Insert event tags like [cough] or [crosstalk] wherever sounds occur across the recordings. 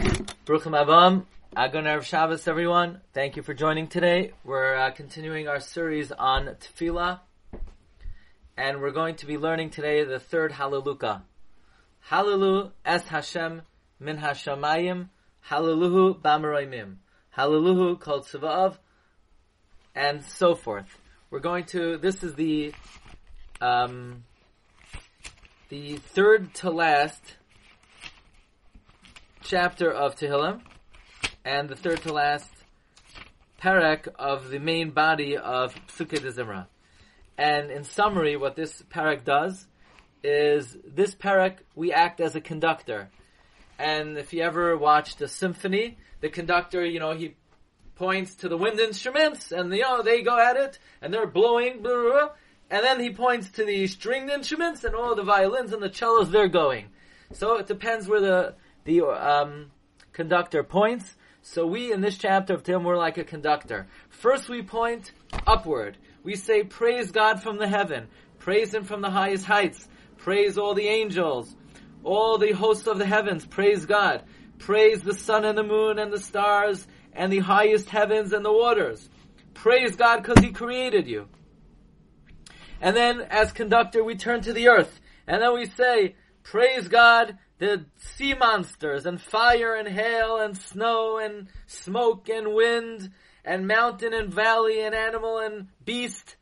Bruchim Avam, Agon Erev Shabbos, everyone. Thank you for joining today. We're uh, continuing our series on Tefillah, and we're going to be learning today the third Hallelujah. Hallelu es Hashem min Hashamayim, Hallelujah b'amaroimim, Hallelujah called Tzavav, and so forth. We're going to, this is the, um, the third to last chapter of Tehillim, and the third to last parak of the main body of Psukei de Zimra. And in summary, what this parak does is this parak we act as a conductor. And if you ever watched a symphony, the conductor, you know, he points to the wind instruments, and you know they go at it, and they're blowing, blah, blah, blah, and then he points to the stringed instruments, and all the violins and the cellos they're going. So it depends where the the um, conductor points. So we in this chapter of Tehillim we're like a conductor. First we point upward. We say praise God from the heaven, praise Him from the highest heights, praise all the angels, all the hosts of the heavens, praise God, praise the sun and the moon and the stars and the highest heavens and the waters. Praise God because He created you. And then as conductor we turn to the earth and then we say, praise God the sea monsters and fire and hail and snow and smoke and wind and mountain and valley and animal and beast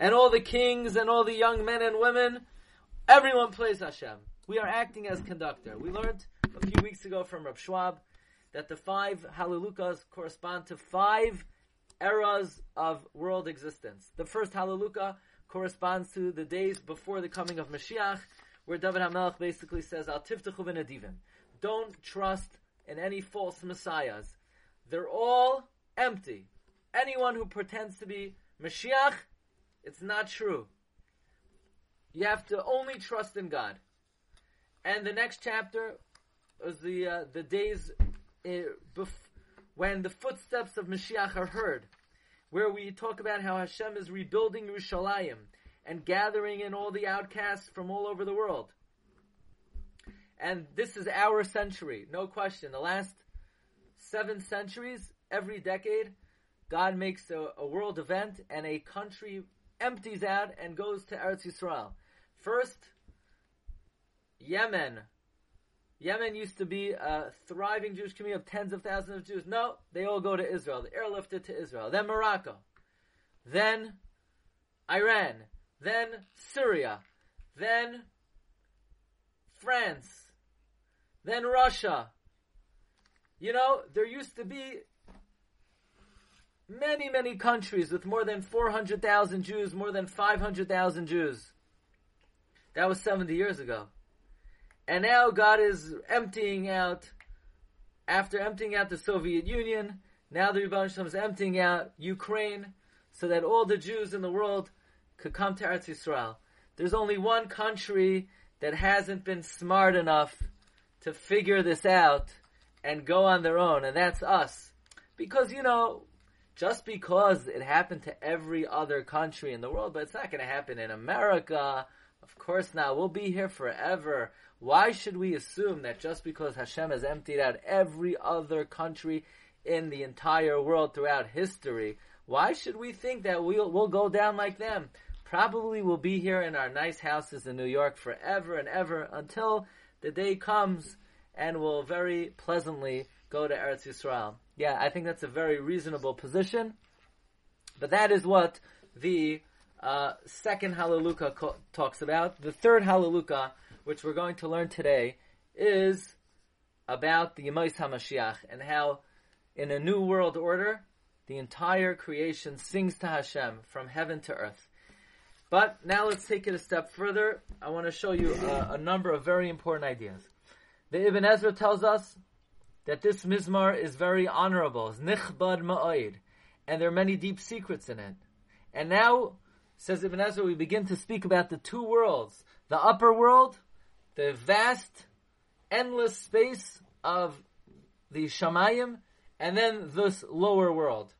and all the kings and all the young men and women. Everyone plays Hashem. We are acting as conductor. We learned a few weeks ago from Rav Schwab that the five Hallelujahs correspond to five eras of world existence. The first Hallelujah corresponds to the days before the coming of Mashiach, where David HaMelech basically says. Don't trust in any false messiahs. They're all empty. Anyone who pretends to be Mashiach, it's not true. You have to only trust in God. And the next chapter is the uh, the days uh, bef- when the footsteps of Mashiach are heard, where we talk about how Hashem is rebuilding Yerushalayim and gathering in all the outcasts from all over the world. And this is our century, no question. The last seven centuries, every decade, God makes a, a world event and a country empties out and goes to Eretz Yisrael. First, Yemen. Yemen used to be a thriving Jewish community of tens of thousands of Jews. No, they all go to Israel. The airlifted to Israel. Then Morocco. Then Iran then Syria, then France, then Russia. You know, there used to be many, many countries with more than 400,000 Jews, more than 500,000 Jews. That was 70 years ago. And now God is emptying out, after emptying out the Soviet Union, now the Rebbe is emptying out Ukraine, so that all the Jews in the world could come to Eretz Yisrael. There's only one country that hasn't been smart enough to figure this out and go on their own, and that's us. Because, you know, just because it happened to every other country in the world, but it's not going to happen in America. Of course not. We'll be here forever. Why should we assume that just because Hashem has emptied out every other country in the entire world throughout history, why should we think that we'll, we'll go down like them? Probably we'll be here in our nice houses in New York forever and ever until the day comes and we'll very pleasantly go to Eretz Yisrael. Yeah, I think that's a very reasonable position. But that is what the uh, second Hallelujah co- talks about. The third Hallelujah, which we're going to learn today, is about the Yemais HaMashiach and how in a new world order, the entire creation sings to Hashem from heaven to earth. But now let's take it a step further. I want to show you a, a number of very important ideas. The Ibn Ezra tells us that this mizmar is very honorable, it's nichbad ma'oid, and there are many deep secrets in it. And now, says Ibn Ezra, we begin to speak about the two worlds, the upper world, the vast, endless space of the Shamayim, and then this lower world.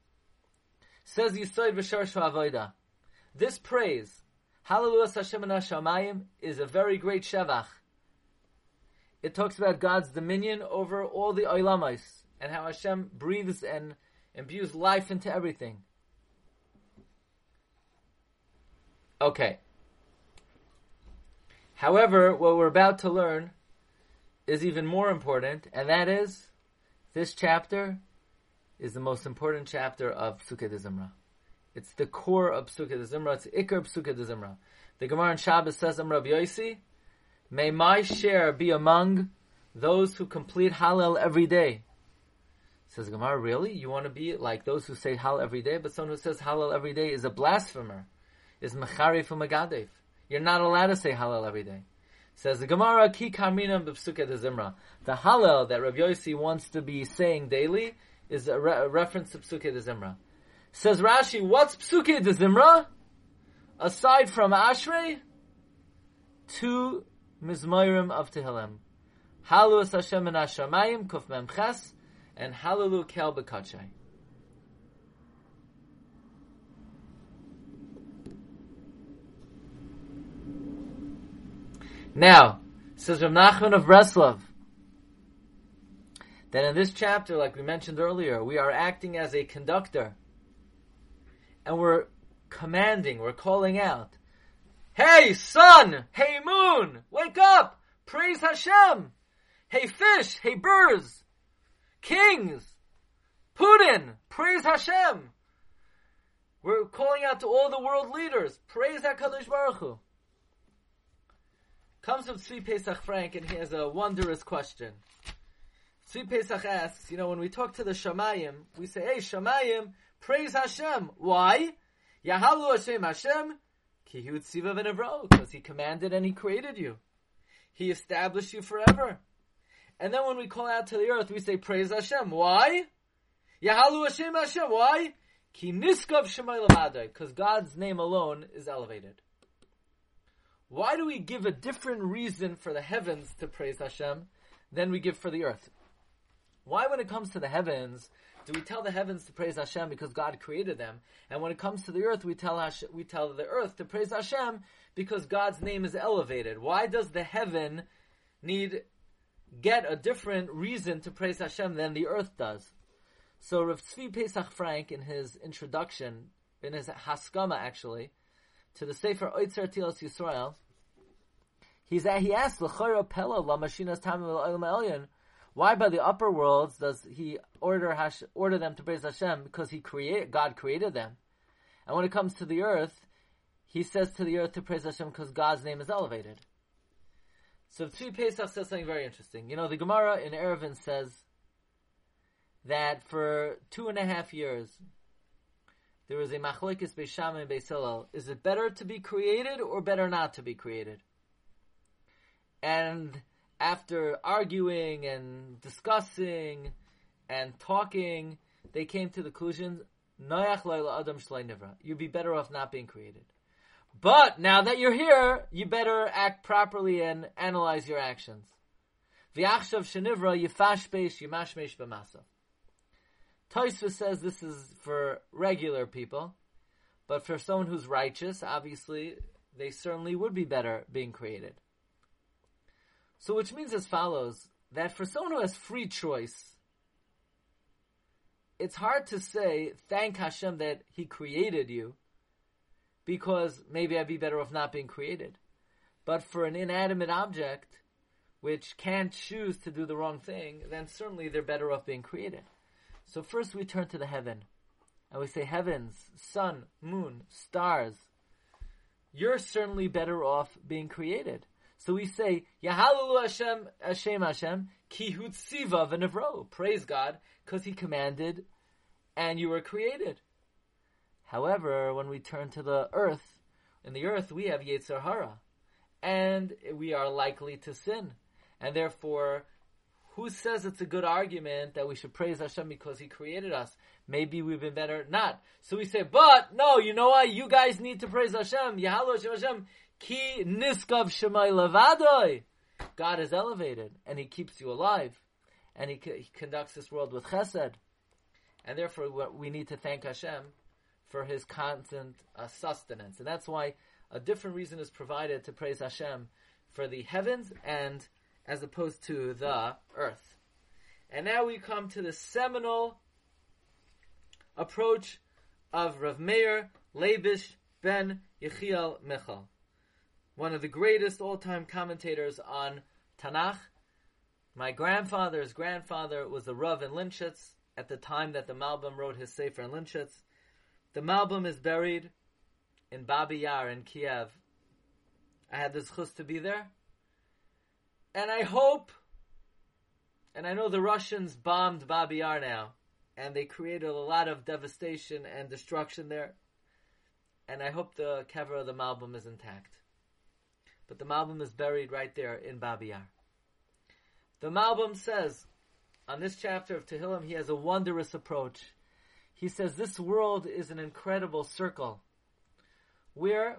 Says Yisoid Avoida. This praise, Hallelujah Hashem Shamayim, is a very great shevach. it talks about God's dominion over all the oilamais and how Hashem breathes and imbues life into everything. Okay. However, what we're about to learn is even more important, and that is this chapter is the most important chapter of Sukkot Zimra. It's the core of Psukei de Zimra. It's Iker Psukei de Zimra. The Gemara in Shabbos says, "Am Rabbi Yossi, may my share be among those who complete Hallel every day." Says Gemara, really? You want to be like those who say Hallel every day? But someone who says Hallel every day is a blasphemer, is Mechari from Magadev. You're not allowed to say Hallel every day. Says the Gemara, Ki Kaminam B'Psukei de Zimra. The Hallel that Rabbi Yossi wants to be saying daily is a, re- a reference to Psukei de Zimra. Says Rashi, what's Psukei de Zimra? Aside from Ashrei, two Mizmoirim of Tehillim. Halu Hashem and Hashemayim, Kuf Mem Ches, and Halalu Kel Bekachay. Now, says Rav Nachman of Breslov, that in this chapter, like we mentioned earlier, we are acting as a conductor, and we're commanding, we're calling out, Hey sun, hey moon, wake up, praise Hashem, hey fish, hey birds, kings, Putin, praise Hashem. We're calling out to all the world leaders, praise HaKadosh Baruch Hu. Comes from Tzvi Pesach Frank and he has a wondrous question. Tzvi Pesach asks, you know, when we talk to the Shamayim, we say, hey Shamayim, praise Hashem. Why? Yahalu Hashem Hashem, ki hu tziva v'nevro, because he commanded and he created you. He established you forever. And then when we call out to the earth, we say, praise Hashem. Why? Yahalu Hashem Hashem. Why? Ki niskav because God's name alone is elevated. Why do we give a different reason for the heavens to praise Hashem than we give for the earth? Why, when it comes to the heavens, do we tell the heavens to praise Hashem because God created them, and when it comes to the earth, we tell we tell the earth to praise Hashem because God's name is elevated? Why does the heaven need get a different reason to praise Hashem than the earth does? So Rav Tzvi Pesach Frank, in his introduction, in his Haskama actually, to the Sefer Oitzer Tefilos Yisrael, he's, he asked, L'chora Pella La Mashinas Tamim why by the upper worlds does he order Hash, order them to praise Hashem? Because he create God created them. And when it comes to the earth, he says to the earth to praise Hashem because God's name is elevated. So Tzvi Pesach says something very interesting. You know, the Gemara in Eruvin says that for two and a half years, there was a machlekes Beis Shammai and Beis Hillel. Is it better to be created or better not to be created? And after arguing and discussing and talking, they came to the conclusion, Adam You'd be better off not being created. But now that you're here, you better act properly and analyze your actions. V'achshav shenivra yifash beish yimashmesh b'masa. Tosfos says this is for regular people, but for someone who's righteous, obviously, they certainly would be better being created. So which means as follows, that for someone who has free choice, it's hard to say, thank Hashem that He created you, because maybe I'd be better off not being created. But for an inanimate object, which can't choose to do the wrong thing, then certainly they're better off being created. So first we turn to the heaven, and we say, heavens, sun, moon, stars, you're certainly better off being created. So we say, Yahalalu Hashem, Hashem Hashem, ki hutziva v'nevro. Praise God, because He commanded, and you were created. However, when we turn to the earth, in the earth we have Yetzer Hara, and we are likely to sin. And therefore, who says it's a good argument that we should praise Hashem because He created us? Maybe we've been better not. So we say, but no, you know what? You guys need to praise Hashem. Yahalo Hashem Hashem. Ki niskav shemay levadoi. God is elevated and He keeps you alive, and He, he conducts this world with Chesed, and therefore we need to thank Hashem for His constant uh, sustenance, and that's why a different reason is provided to praise Hashem for the heavens and as opposed to the earth. And now we come to the seminal approach of Rav Meir Leibish ben Yechiel Michal, one of the greatest all-time commentators on Tanakh. My grandfather's grandfather was the Rav in Linschitz at the time that the Malbim wrote his Sefer in Linschitz. The Malbim is buried in Babi Yar in Kiev. I had the chus to be there. And I hope, and I know the Russians bombed Babi Yar now, and they created a lot of devastation and destruction there. And I hope the cover of the Malbim is intact. But the Malbim is buried right there in Babi Yar. The Malbim says, on this chapter of Tehillim, he has a wondrous approach. He says this world is an incredible circle where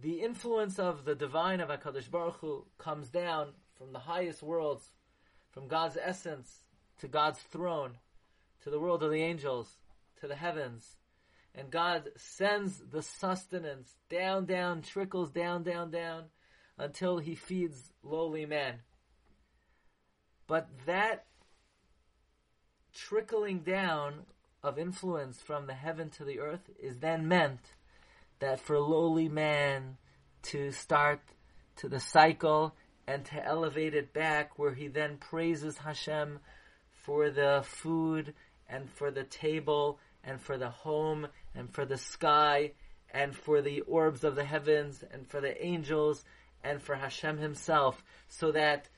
the influence of the divine of HaKadosh Baruch Hu comes down from the highest worlds, from God's essence to God's throne, to the world of the angels, to the heavens. And God sends the sustenance down, down, trickles down, down, down, until He feeds lowly man. But that trickling down of influence from the heaven to the earth is then meant that for lowly man to start to the cycle and to elevate it back where he then praises Hashem for the food and for the table and for the home and for the sky and for the orbs of the heavens and for the angels and for Hashem himself so that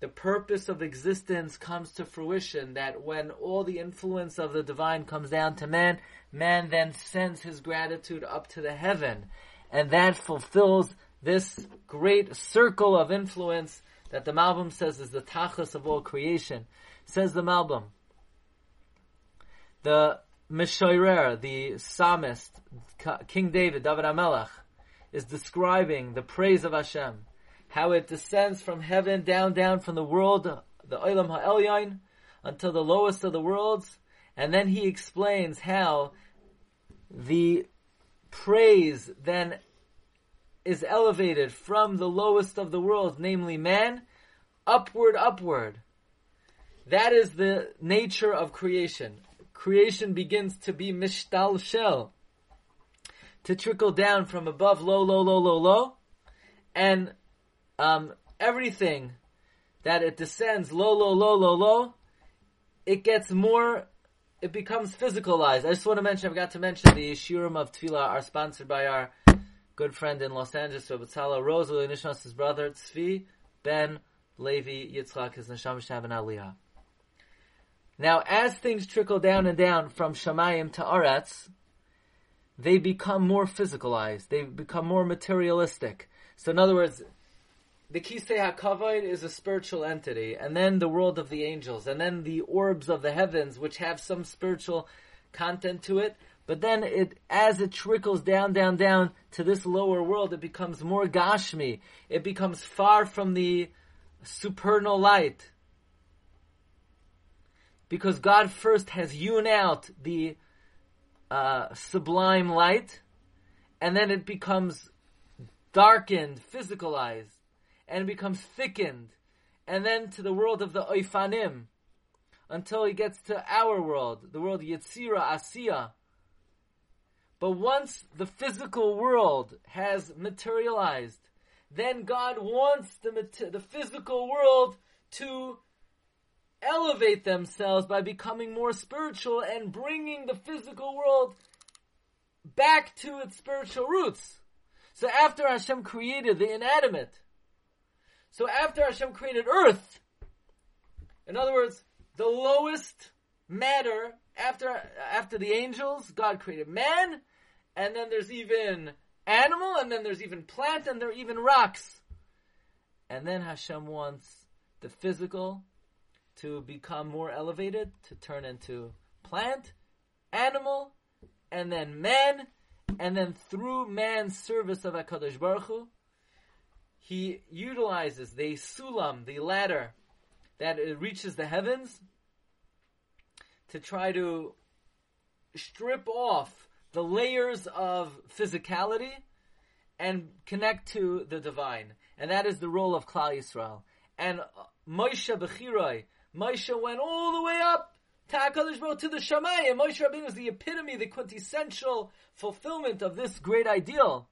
the purpose of existence comes to fruition, that when all the influence of the divine comes down to man, man then sends his gratitude up to the heaven. And that fulfills this great circle of influence that the Malbim says is the tachas of all creation. Says the Malbim. The Mishoirer, the psalmist, King David, David HaMelech, is describing the praise of Hashem how it descends from heaven down, down from the world, the Olam HaElyon, until the lowest of the worlds, and then he explains how the praise then is elevated from the lowest of the worlds, namely man, upward, upward. That is the nature of creation. Creation begins to be mishtalshel, to trickle down from above, low, low, low, low, low, and um, everything that it descends low, low, low, low, low, it gets more, it becomes physicalized. I just want to mention, I forgot to mention the Shiurim of Tefillah are sponsored by our good friend in Los Angeles, Rabbi Tzala Rose, his brother, Tzvi, Ben, Levi, Yitzchak, his Neshama and Aliyah. Now, as things trickle down and down from Shamayim to Aretz, they become more physicalized. They become more materialistic. So in other words, the Kisei HaKavod is a spiritual entity, and then the world of the angels, and then the orbs of the heavens, which have some spiritual content to it. But then it, as it trickles down, down, down to this lower world, it becomes more Gashmi. It becomes far from the supernal light. Because God first has hewn out the uh, sublime light, and then it becomes darkened, physicalized and becomes thickened, and then to the world of the Oifanim, until he gets to our world, the world Yetzira Asiya. But once the physical world has materialized, then God wants the, the physical world to elevate themselves by becoming more spiritual and bringing the physical world back to its spiritual roots. So after Hashem created the inanimate, so after Hashem created earth, in other words, the lowest matter after after the angels, God created man, and then there's even animal, and then there's even plant, and there are even rocks. And then Hashem wants the physical to become more elevated, to turn into plant, animal, and then man, and then through man's service of HaKadosh Baruch Hu, he utilizes the sulam, the ladder that reaches the heavens, to try to strip off the layers of physicality and connect to the divine. and that is the role of Klal Yisrael. And Moshe Bechiroi, Moshe went all the way up to to the Shamayim. Moshe Rabbeinu is the epitome, the quintessential fulfillment of this great ideal.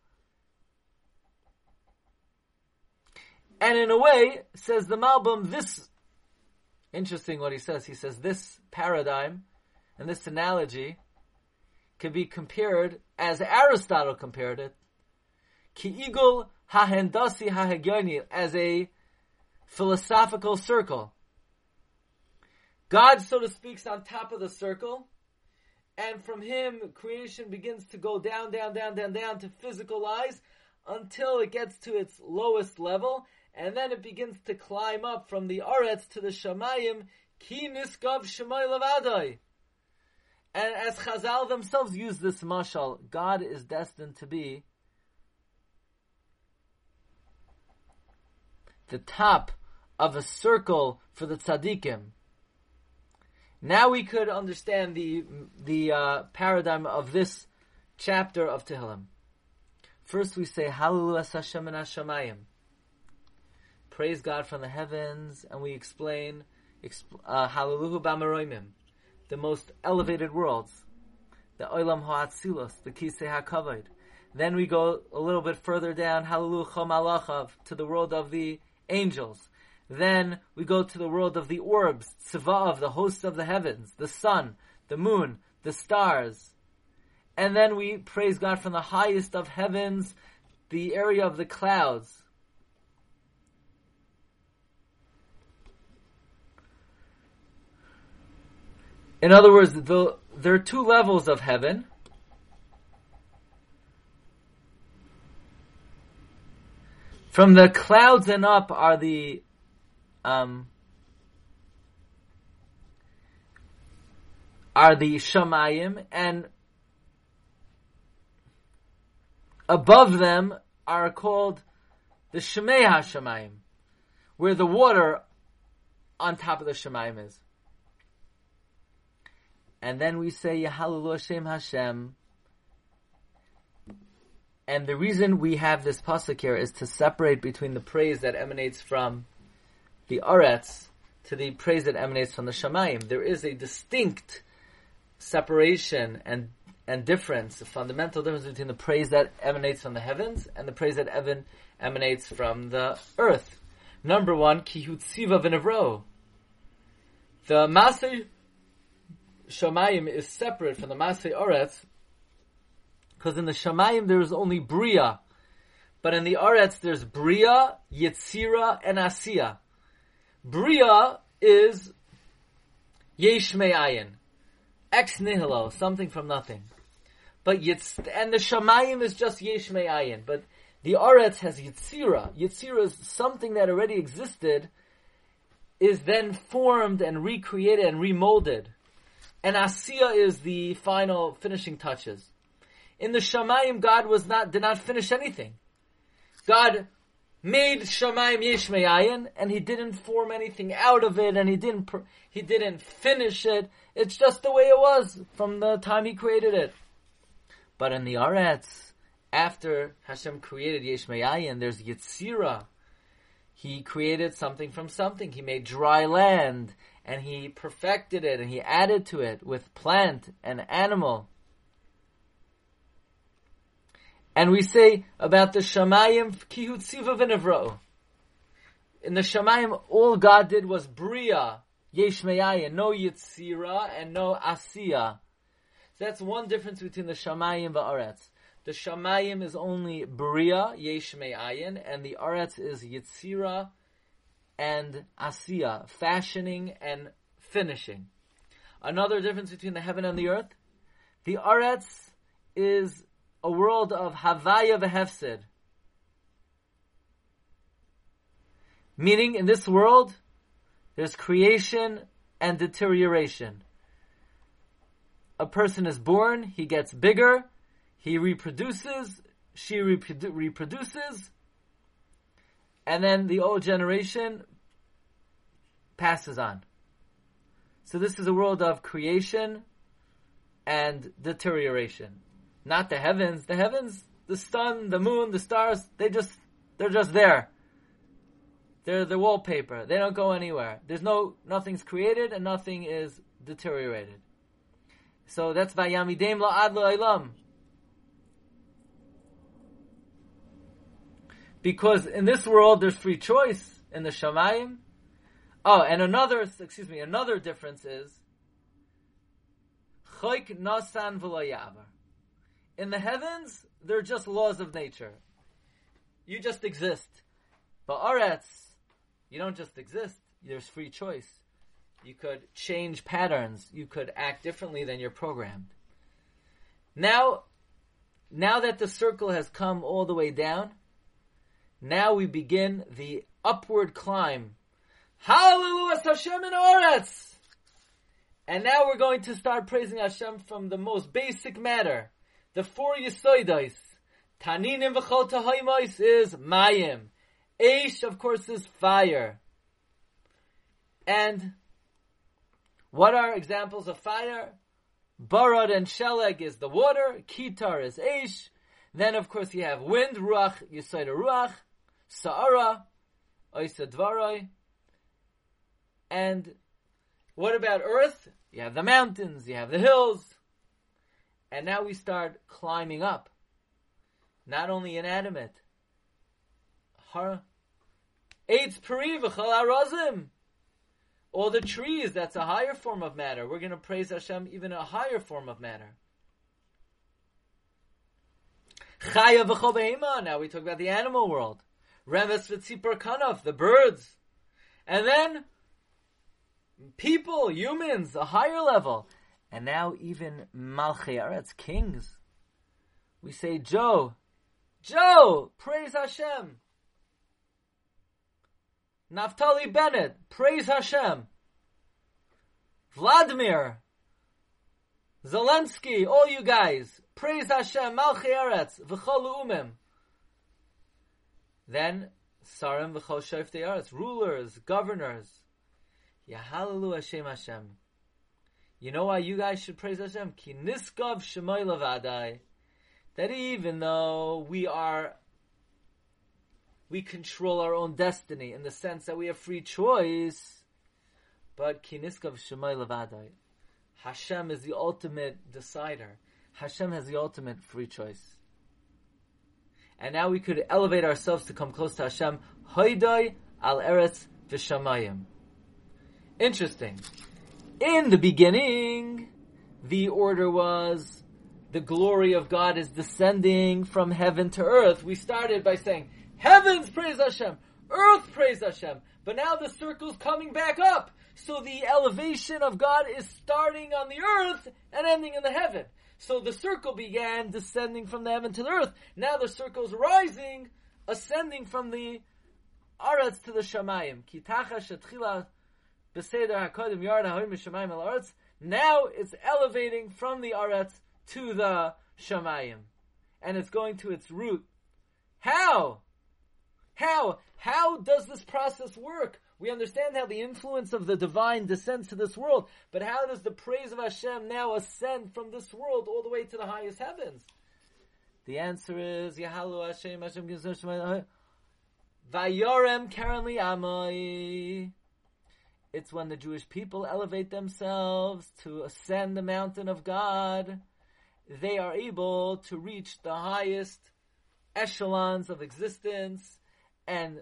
And in a way, says the Malbim, this, interesting what he says, he says this paradigm and this analogy can be compared, as Aristotle compared it, ki igul hahendasi as a philosophical circle. God, so to speak, is on top of the circle, and from him, creation begins to go down, down, down, down, down to physicalize until it gets to its lowest level, and then it begins to climb up from the Aretz to the Shamayim, ki niskav Shemay. And as Chazal themselves use this mashal, God is destined to be the top of a circle for the tzaddikim. Now we could understand the the uh, paradigm of this chapter of Tehillim. First, we say Hallelujah Hashem Hashemayim. Praise God from the heavens, and we explain uh, Hallelujah Bamaroimim the most elevated worlds, the Olam Ha'atzilos, the Kisei HaKavod. Then we go a little bit further down, Hallelujah Malachav, to the world of the angels. Then we go to the world of the orbs, Tzvav, the hosts of the heavens, the sun, the moon, the stars. And then we praise God from the highest of heavens, the area of the clouds, In other words, the, there are two levels of heaven. From the clouds and up are the um, are the shamayim, and above them are called the shemei hashamayim, where the water on top of the Shemayim is and then we say Yahalulu Hashem Hashem. And the reason we have this pasuk here is to separate between the praise that emanates from the Aretz to the praise that emanates from the Shamayim. There is a distinct separation and and difference, a fundamental difference between the praise that emanates from the heavens and the praise that even emanates from the earth. Number one, kihutziva v'nevro. The Master Shamayim is separate from the Masay Oretz, because in the Shamayim there is only Bria, but in the Oretz there's Bria, Yetzira, and Asiya. Bria is Yesh Me'ayin, ex nihilo, something from nothing. But Yitz, and the Shamayim is just Yesh Me'ayin, but the Oretz has Yitzira. Yitzira is something that already existed, is then formed and recreated and remolded and Asiya is the final finishing touches. In the Shamayim, God was not did not finish anything. God made Shamayim Yesh Me'ayin, and He didn't form anything out of it, and He didn't He didn't finish it. It's just the way it was from the time He created it. But in the Aretz, after Hashem created Yesh Me'ayin, there's Yitzira. He created something from something. He made dry land and he perfected it and he added to it with plant and animal. And we say about the Shamayim, kihutziva v'nevro. In the Shamayim, all God did was Bria, Yesh no Yitzira and no Asiya. So that's one difference between the Shamayim and Aretz. The Shamayim is only Bria, Yesh and the Aretz is Yitzira and asiya, fashioning and finishing. Another difference between the heaven and the earth, the aretz is a world of havaya v'hefsid. Meaning, in this world, there's creation and deterioration. A person is born, he gets bigger, he reproduces, she reprodu- reproduces, and then the old generation passes on. So this is a world of creation and deterioration. Not the heavens. The heavens, the sun, the moon, the stars, they just, they're just there. They're the wallpaper. They don't go anywhere. There's no nothing's created and nothing is deteriorated. So that's Vayamidem la'ad la'olam. Because in this world there's free choice in the Shamayim. Oh, and another, excuse me, another difference is Chayk nasan v'lo In the heavens, they're just laws of nature. You just exist. But Aretz, you don't just exist. There's free choice. You could change patterns. You could act differently than you're programmed. Now, now that the circle has come all the way down, now we begin the upward climb. Hallelujah, Hashem in Oretz! And now we're going to start praising Hashem from the most basic matter. The four Yisoidais. Taninim v'chol tahaymos is Mayim. Aish, of course, is fire. And what are examples of fire? Barad and Sheleg is the water. Kitar is Aish. Then, of course, you have wind, Ruach, Yisoida Ruach. Sa'ara, Oisa Dvaroi. And what about earth? You have the mountains, you have the hills. And now we start climbing up. Not only inanimate. Eitz Peri Arazim. All the trees, that's a higher form of matter. We're going to praise Hashem even a higher form of matter. Chaya Now we talk about the animal world. Remes v'tzipor kanaf, the birds. And then people, humans, a higher level. And now even Malchei Aretz, kings. We say, Joe, Joe, praise Hashem. Naftali Bennett, praise Hashem. Vladimir, Zelensky, all you guys, praise Hashem, Malchei Aretz, v'chol umim. Then Sarim v'chol shoftei aretz, rulers, governors. Yahalalu Hashem Hashem. You know why you guys should praise Hashem? Ki niskav shemoy levadai. That even though we are, we control our own destiny in the sense that we have free choice, but ki niskav shemoy levadai. Hashem is the ultimate decider. Hashem has the ultimate free choice and now we could elevate ourselves to come close to Hashem. Hoidoi al eretz v'shamayim. Interesting. In the beginning, the order was the glory of God is descending from heaven to earth. We started by saying, heavens praise Hashem, earth praise Hashem. But now the circle's coming back up. So the elevation of God is starting on the earth and ending in the heaven. So the circle began descending from the heaven to the earth. Now the circle is rising, ascending from the aretz to the shamayim. Kitacha shetchila Now it's elevating from the aretz to the Shemayim. and it's going to its root. How? How? How does this process work? We understand how the influence of the divine descends to this world, but how does the praise of Hashem now ascend from this world all the way to the highest heavens? The answer is Yahalu Hashem Hashem Vayorem Karanli Amoi. It's when the Jewish people elevate themselves to ascend the mountain of God, they are able to reach the highest echelons of existence and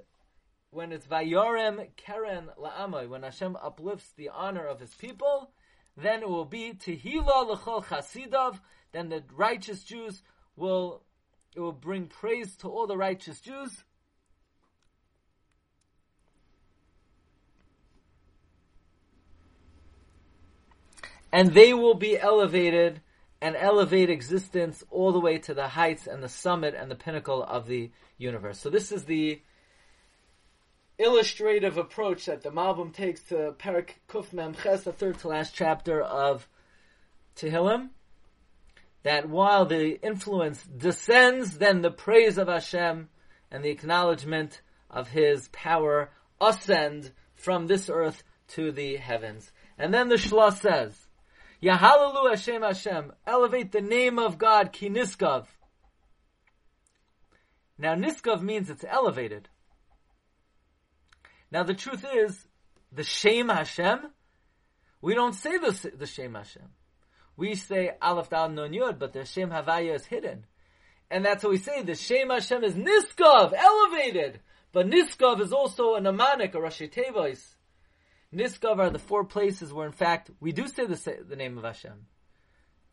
when it's Vayorem Keren La'amai, when Hashem uplifts the honor of His people, then it will be Tehila L'chol Chasidav, then the righteous Jews will, it will bring praise to all the righteous Jews. And they will be elevated and elevate existence all the way to the heights and the summit and the pinnacle of the universe. So this is the illustrative approach that the Malbim takes to Parak Kuf Mem Ches, the third to last chapter of Tehillim, that while the influence descends, then the praise of Hashem and the acknowledgement of His power ascend from this earth to the heavens. And then the Shla says, Yahalalu Hashem Hashem, elevate the name of God, Ki Niskav. Now Niskav means it's elevated. Now the truth is, the Shem Hashem, we don't say the, the Shem Hashem. We say Aleph Dal Nun Yud, but the Shem Havaya is hidden. And that's what we say, the Shem Hashem is Niskav, elevated. But Niskav is also a mnemonic, a Rashi Tevois. Niskav are the four places where in fact we do say the, the name of Hashem.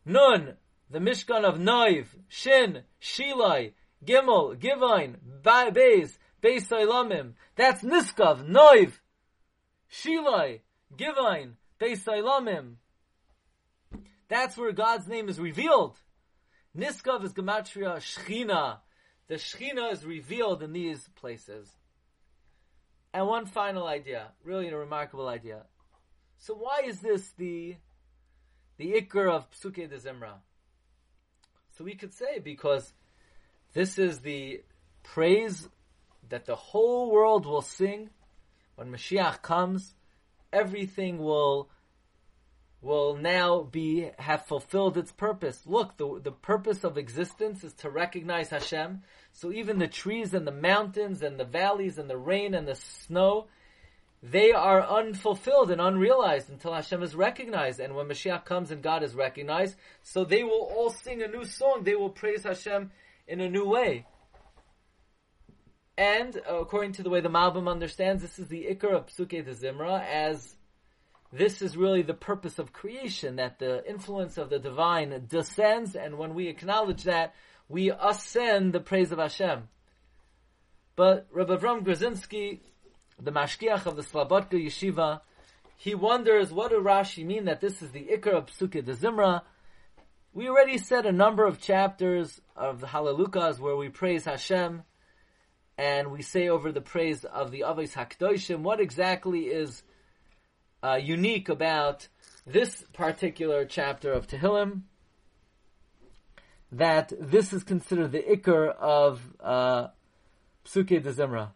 Nun, the Mishkan of Noiv, Shin, Shilai, Gimel, Givain, Beis, Beis Olamim. That's Niskav, Noiv, Shilai, Givain, Beis Olamim. That's where God's name is revealed. Niskav is Gematria Shechina. The Shechina is revealed in these places. And one final idea, really a remarkable idea. So why is this the the ikar of Psuke de Zimra? So we could say because this is the praise that the whole world will sing when Mashiach comes. Everything will will now be have fulfilled its purpose. Look, the the purpose of existence is to recognize Hashem. So even the trees and the mountains and the valleys and the rain and the snow, they are unfulfilled and unrealized until Hashem is recognized. And when Mashiach comes and God is recognized, so they will all sing a new song. They will praise Hashem in a new way. And according to the way the Malbim understands, this is the Ikar of Psuke de Zimra as this is really the purpose of creation, that the influence of the divine descends, and when we acknowledge that, we ascend the praise of Hashem. But Rabbi Avram Grodzinski, the mashgiach of the Slobodka Yeshiva, he wonders what does Rashi mean that this is the Ikar of Psuke de Zimra. We already said a number of chapters of the Hallelujahs where we praise Hashem, and we say over the praise of the Avos Hakdoshim. What exactly is uh, unique about this particular chapter of Tehillim that this is considered the ikar of uh, Psuke de Zimra.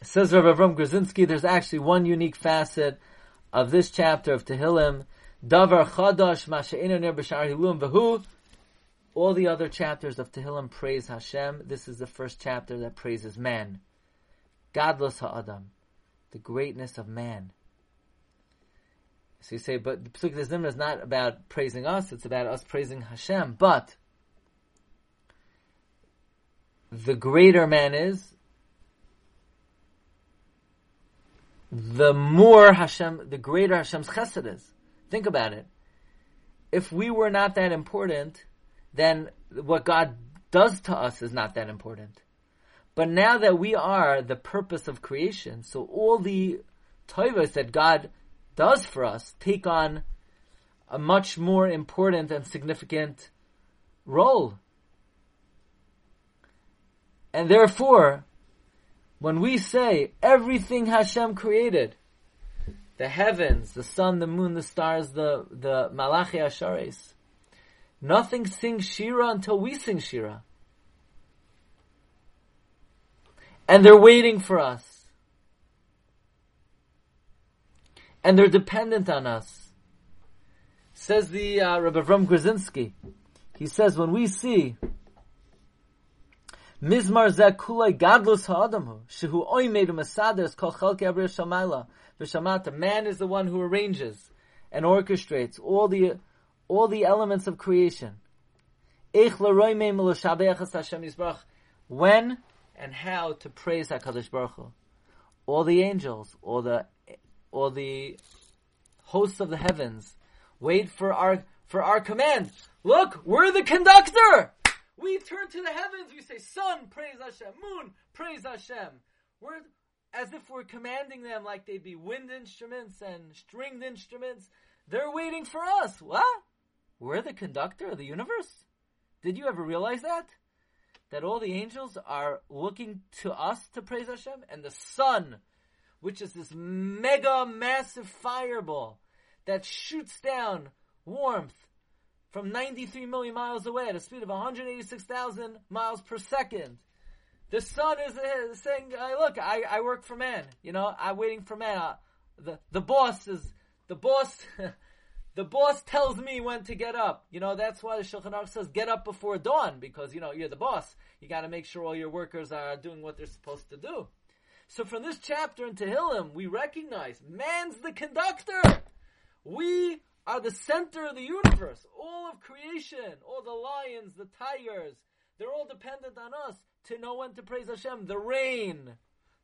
Says Rav Avram Grodzinski, there's actually one unique facet of this chapter of Tehillim. Davar Chadash. All the other chapters of Tehillim praise Hashem. This is the first chapter that praises man. Gadlus Ha'adam the greatness of man. So you say, but the Pesukei de Zimra is not about praising us, it's about us praising Hashem. But the greater man is, the more Hashem, the greater Hashem's chesed is. Think about it. If we were not that important, then what God does to us is not that important. But now that we are the purpose of creation, so all the tovas that God does for us take on a much more important and significant role. And therefore, when we say everything Hashem created, the heavens, the sun, the moon, the stars, the, the Malachi Ashares, nothing sings Shira until we sing Shira. And they're waiting for us. And they're dependent on us. Says the uh, Rabbi Avram Grodzinski. He says when we see Mizmar Zekulai Gadlus Ha'adamu Shehu Oimed Masaders Kol Chalke Abriya Shamayla V'Shamata Man is the one who arranges and orchestrates all the all the elements of creation. When and how to praise HaKadosh Baruch Hu. All the angels, all the, all the hosts of the heavens, wait for our, for our command. Look, we're the conductor! We turn to the heavens, we say, sun, praise Hashem, moon, praise Hashem. We're, as if we're commanding them like they'd be wind instruments and stringed instruments. They're waiting for us. What? We're the conductor of the universe? Did you ever realize that? That all the angels are looking to us to praise Hashem, and the sun, which is this mega massive fireball that shoots down warmth from 93 million miles away at a speed of 186,000 miles per second. The sun is saying, hey, "Look, I, I work for man. You know, I'm waiting for man. Uh, the the boss is the boss. [laughs] The boss tells me when to get up. You know, that's why the Shulchan Aruch says get up before dawn because, you know, you're the boss. You gotta make sure all your workers are doing what they're supposed to do. So from this chapter in Tehillim, we recognize man's the conductor. We are the center of the universe. All of creation, all the lions, the tigers, they're all dependent on us to know when to praise Hashem. The rain,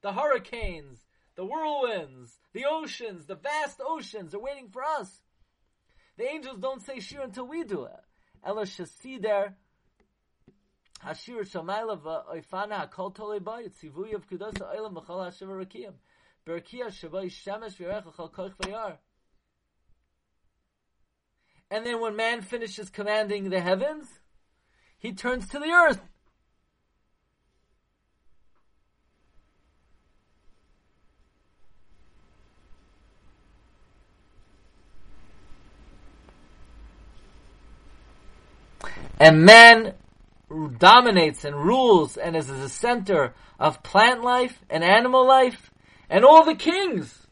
the hurricanes, the whirlwinds, the oceans, the vast oceans are waiting for us. The angels don't say shir until we do it. Ela shasider hashir shamayla v'oifana uh, hakol tolei ba yitzivuy of koich. And then when man finishes commanding the heavens, he turns to the earth. And man dominates and rules and is the center of plant life and animal life and all the kings.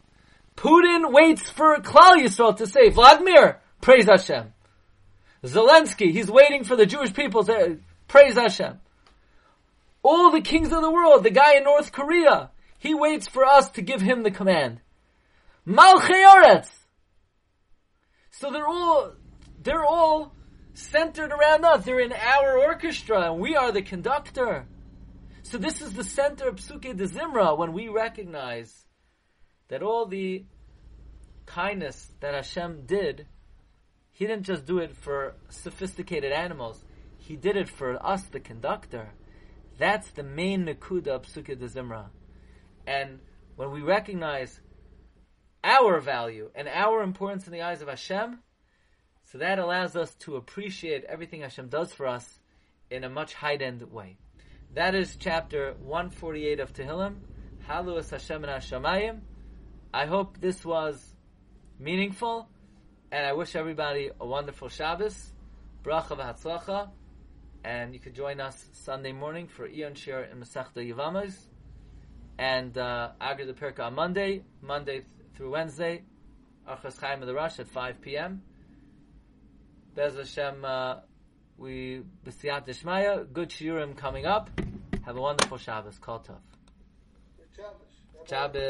Putin waits for Klal Yisrael to say, Vladimir, praise Hashem. Zelensky, he's waiting for the Jewish people to praise Hashem. All the kings of the world, the guy in North Korea, he waits for us to give him the command. Malchei. So they're all, they're all centered around us. They're in our orchestra, and we are the conductor. So this is the center of Psukei de Zimra when we recognize that all the kindness that Hashem did, He didn't just do it for sophisticated animals. He did it for us, the conductor. That's the main Nakuda of Psukei de Zimra. And when we recognize our value and our importance in the eyes of Hashem, so that allows us to appreciate everything Hashem does for us in a much heightened way. That is chapter 148 of Tehillim. Halu Hashem and Hashemayim. I hope this was meaningful, and I wish everybody a wonderful Shabbos. Bracha v'hatzlacha. And you could join us Sunday morning for Ion Shir in Masechta Yevamos. And uh, Agra the Perka on Monday, Monday through Wednesday, Archas Chaim of the Rush at 5 p.m. Bez Hashem, uh, we b'siyat Dishmaya, good shiurim coming up. Have a wonderful Shabbos. Kol Tov. Shabbos. Shabbos.